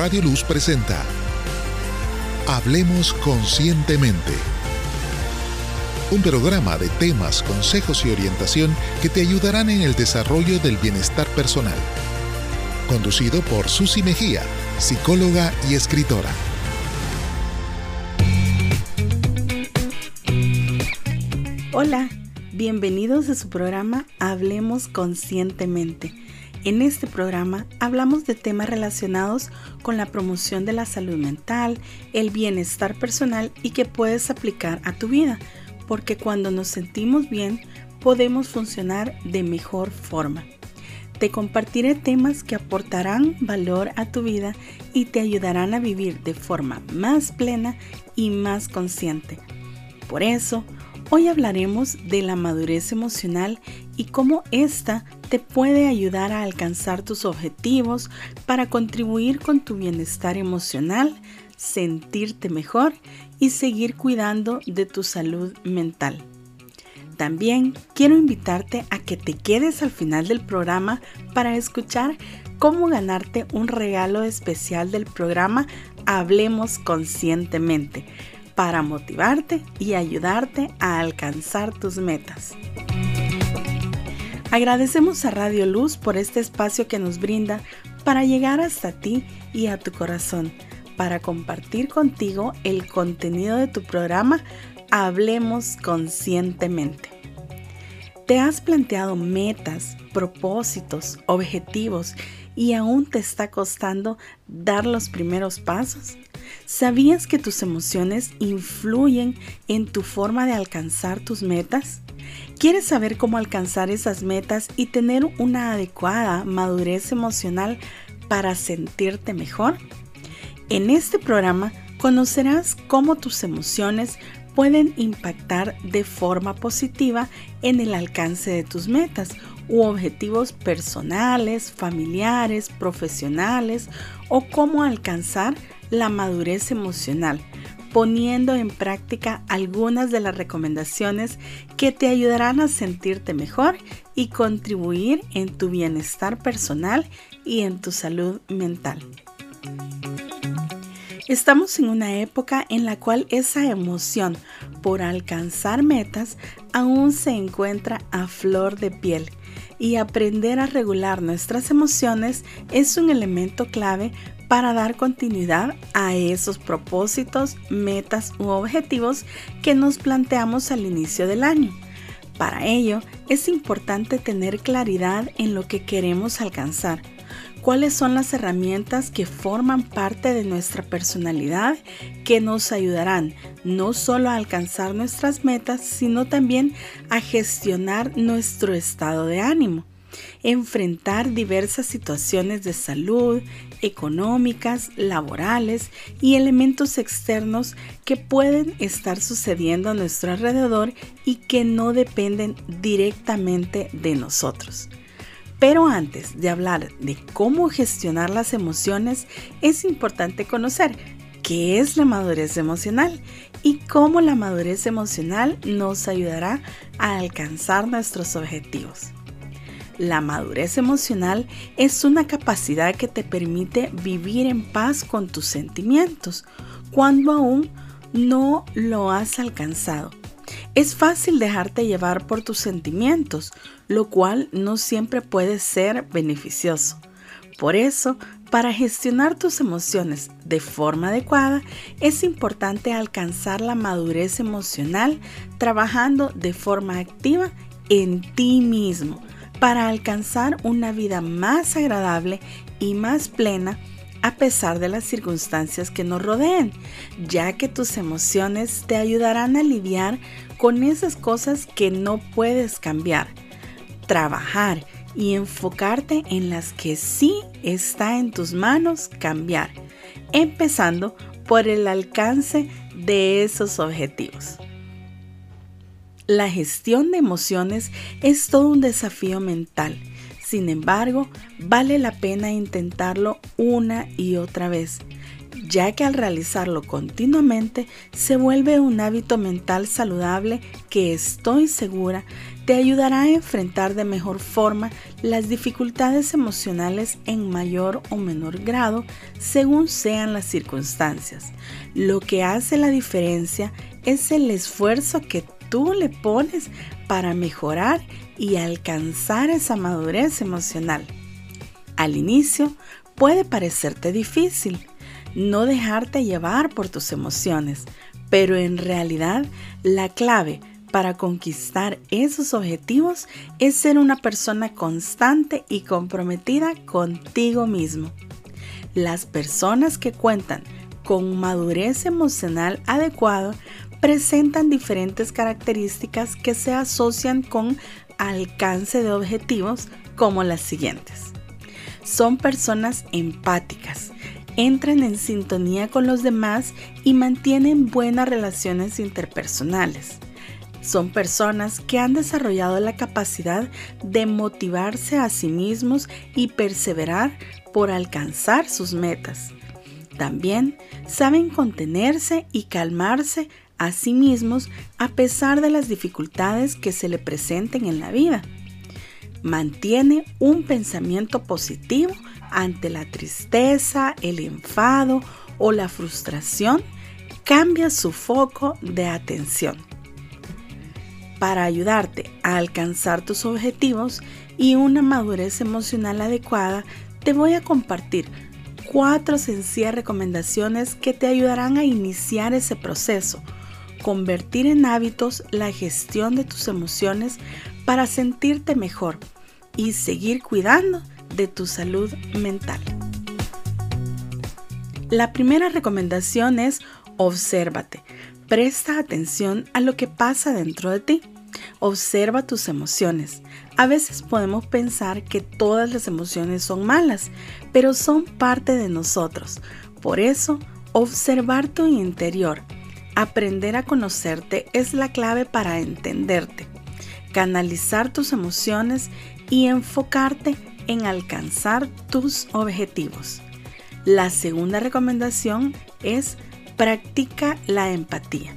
Radio Luz presenta Hablemos Conscientemente. Un programa de temas, consejos y orientación que te ayudarán en el desarrollo del bienestar personal. Conducido por Susi Mejía, psicóloga y escritora. Hola, bienvenidos a su programa Hablemos Conscientemente en este programa hablamos de temas relacionados con la promoción de la salud mental, el bienestar personal y que puedes aplicar a tu vida, porque cuando nos sentimos bien podemos funcionar de mejor forma. Te compartiré temas que aportarán valor a tu vida y te ayudarán a vivir de forma más plena y más consciente. Por eso, hoy hablaremos de la madurez emocional y cómo ésta te puede ayudar a alcanzar tus objetivos para contribuir con tu bienestar emocional, sentirte mejor y seguir cuidando de tu salud mental. También quiero invitarte a que te quedes al final del programa para escuchar cómo ganarte un regalo especial del programa Hablemos Conscientemente para motivarte y ayudarte a alcanzar tus metas. Agradecemos a Radio Luz por este espacio que nos brinda para llegar hasta ti y a tu corazón, para compartir contigo el contenido de tu programa Hablemos conscientemente. ¿Te has planteado metas, propósitos, objetivos y aún te está costando dar los primeros pasos? ¿Sabías que tus emociones influyen en tu forma de alcanzar tus metas? ¿Quieres saber cómo alcanzar esas metas y tener una adecuada madurez emocional para sentirte mejor? En este programa conocerás cómo tus emociones pueden impactar de forma positiva en el alcance de tus metas u objetivos personales, familiares, profesionales o cómo alcanzar la madurez emocional poniendo en práctica algunas de las recomendaciones que te ayudarán a sentirte mejor y contribuir en tu bienestar personal y en tu salud mental. Estamos en una época en la cual esa emoción por alcanzar metas aún se encuentra a flor de piel y aprender a regular nuestras emociones es un elemento clave para dar continuidad a esos propósitos, metas u objetivos que nos planteamos al inicio del año. Para ello, es importante tener claridad en lo que queremos alcanzar, cuáles son las herramientas que forman parte de nuestra personalidad que nos ayudarán no solo a alcanzar nuestras metas, sino también a gestionar nuestro estado de ánimo enfrentar diversas situaciones de salud, económicas, laborales y elementos externos que pueden estar sucediendo a nuestro alrededor y que no dependen directamente de nosotros. Pero antes de hablar de cómo gestionar las emociones, es importante conocer qué es la madurez emocional y cómo la madurez emocional nos ayudará a alcanzar nuestros objetivos. La madurez emocional es una capacidad que te permite vivir en paz con tus sentimientos cuando aún no lo has alcanzado. Es fácil dejarte llevar por tus sentimientos, lo cual no siempre puede ser beneficioso. Por eso, para gestionar tus emociones de forma adecuada, es importante alcanzar la madurez emocional trabajando de forma activa en ti mismo para alcanzar una vida más agradable y más plena a pesar de las circunstancias que nos rodeen, ya que tus emociones te ayudarán a lidiar con esas cosas que no puedes cambiar, trabajar y enfocarte en las que sí está en tus manos cambiar, empezando por el alcance de esos objetivos. La gestión de emociones es todo un desafío mental. Sin embargo, vale la pena intentarlo una y otra vez, ya que al realizarlo continuamente se vuelve un hábito mental saludable que estoy segura te ayudará a enfrentar de mejor forma las dificultades emocionales en mayor o menor grado según sean las circunstancias. Lo que hace la diferencia es el esfuerzo que tú le pones para mejorar y alcanzar esa madurez emocional. Al inicio puede parecerte difícil no dejarte llevar por tus emociones, pero en realidad la clave para conquistar esos objetivos es ser una persona constante y comprometida contigo mismo. Las personas que cuentan con madurez emocional adecuada presentan diferentes características que se asocian con alcance de objetivos como las siguientes. Son personas empáticas, entran en sintonía con los demás y mantienen buenas relaciones interpersonales. Son personas que han desarrollado la capacidad de motivarse a sí mismos y perseverar por alcanzar sus metas. También saben contenerse y calmarse a sí mismos a pesar de las dificultades que se le presenten en la vida. Mantiene un pensamiento positivo ante la tristeza, el enfado o la frustración. Cambia su foco de atención. Para ayudarte a alcanzar tus objetivos y una madurez emocional adecuada, te voy a compartir cuatro sencillas recomendaciones que te ayudarán a iniciar ese proceso convertir en hábitos la gestión de tus emociones para sentirte mejor y seguir cuidando de tu salud mental. La primera recomendación es obsérvate. Presta atención a lo que pasa dentro de ti. Observa tus emociones. A veces podemos pensar que todas las emociones son malas, pero son parte de nosotros. Por eso, observar tu interior Aprender a conocerte es la clave para entenderte, canalizar tus emociones y enfocarte en alcanzar tus objetivos. La segunda recomendación es practica la empatía.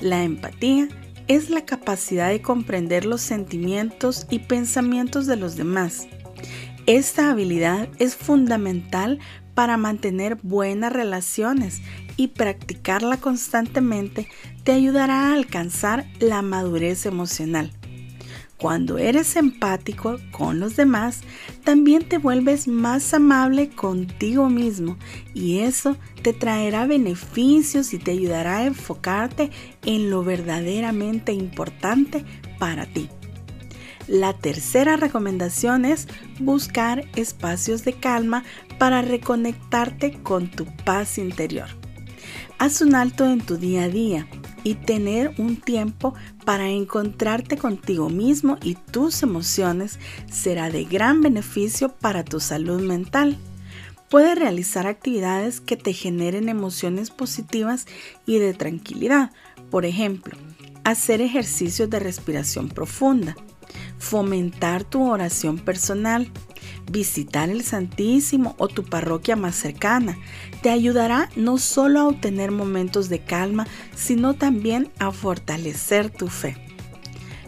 La empatía es la capacidad de comprender los sentimientos y pensamientos de los demás. Esta habilidad es fundamental para mantener buenas relaciones y practicarla constantemente te ayudará a alcanzar la madurez emocional. Cuando eres empático con los demás, también te vuelves más amable contigo mismo y eso te traerá beneficios y te ayudará a enfocarte en lo verdaderamente importante para ti. La tercera recomendación es buscar espacios de calma para reconectarte con tu paz interior. Haz un alto en tu día a día y tener un tiempo para encontrarte contigo mismo y tus emociones será de gran beneficio para tu salud mental. Puedes realizar actividades que te generen emociones positivas y de tranquilidad. Por ejemplo, hacer ejercicios de respiración profunda, fomentar tu oración personal, visitar el Santísimo o tu parroquia más cercana. Te ayudará no solo a obtener momentos de calma, sino también a fortalecer tu fe.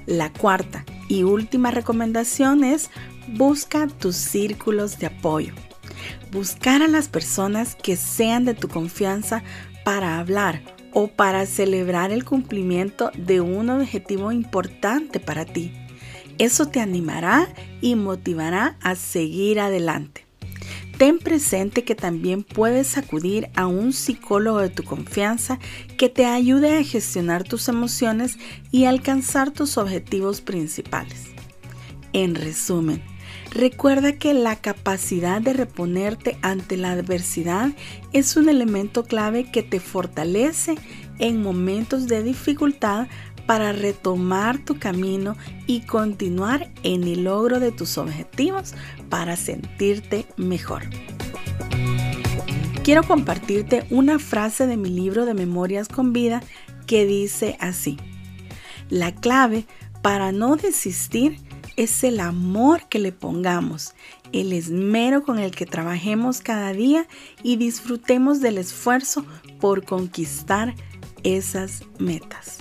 La cuarta y última recomendación es busca tus círculos de apoyo. Buscar a las personas que sean de tu confianza para hablar o para celebrar el cumplimiento de un objetivo importante para ti. Eso te animará y motivará a seguir adelante. Ten presente que también puedes acudir a un psicólogo de tu confianza que te ayude a gestionar tus emociones y alcanzar tus objetivos principales. En resumen, recuerda que la capacidad de reponerte ante la adversidad es un elemento clave que te fortalece en momentos de dificultad para retomar tu camino y continuar en el logro de tus objetivos para sentirte mejor. Quiero compartirte una frase de mi libro de Memorias con Vida que dice así. La clave para no desistir es el amor que le pongamos, el esmero con el que trabajemos cada día y disfrutemos del esfuerzo por conquistar esas metas.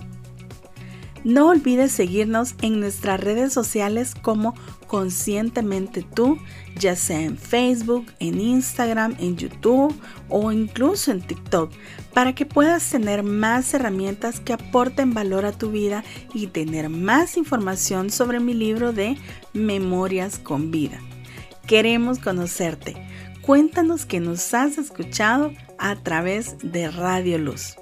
No olvides seguirnos en nuestras redes sociales como Conscientemente tú, ya sea en Facebook, en Instagram, en YouTube o incluso en TikTok, para que puedas tener más herramientas que aporten valor a tu vida y tener más información sobre mi libro de Memorias con Vida. Queremos conocerte. Cuéntanos que nos has escuchado a través de Radio Luz.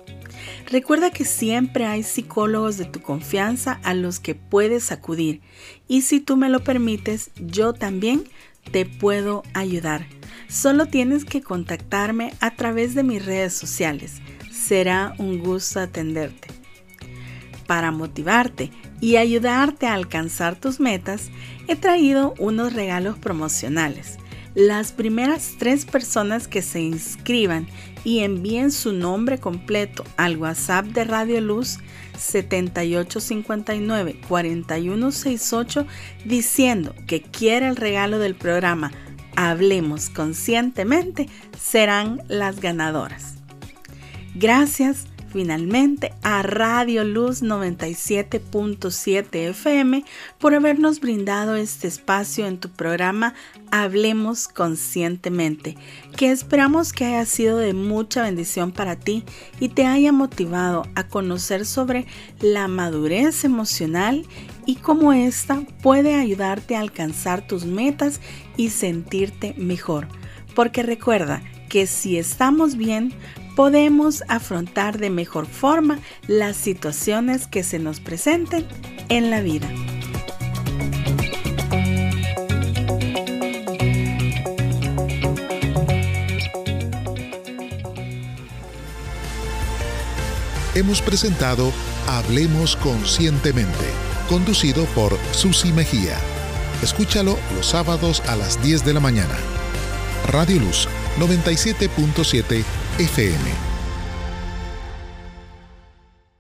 Recuerda que siempre hay psicólogos de tu confianza a los que puedes acudir y si tú me lo permites, yo también te puedo ayudar. Solo tienes que contactarme a través de mis redes sociales. Será un gusto atenderte. Para motivarte y ayudarte a alcanzar tus metas, he traído unos regalos promocionales. Las primeras tres personas que se inscriban y envíen su nombre completo al WhatsApp de Radio Luz 7859-4168 diciendo que quiere el regalo del programa Hablemos Conscientemente serán las ganadoras. Gracias finalmente a Radio Luz 97.7 FM por habernos brindado este espacio en tu programa Hablemos Conscientemente, que esperamos que haya sido de mucha bendición para ti y te haya motivado a conocer sobre la madurez emocional y cómo ésta puede ayudarte a alcanzar tus metas y sentirte mejor. Porque recuerda que si estamos bien, podemos afrontar de mejor forma las situaciones que se nos presenten en la vida. Hemos presentado Hablemos Conscientemente, conducido por Susi Mejía. Escúchalo los sábados a las 10 de la mañana. Radio Luz 97.7 FM.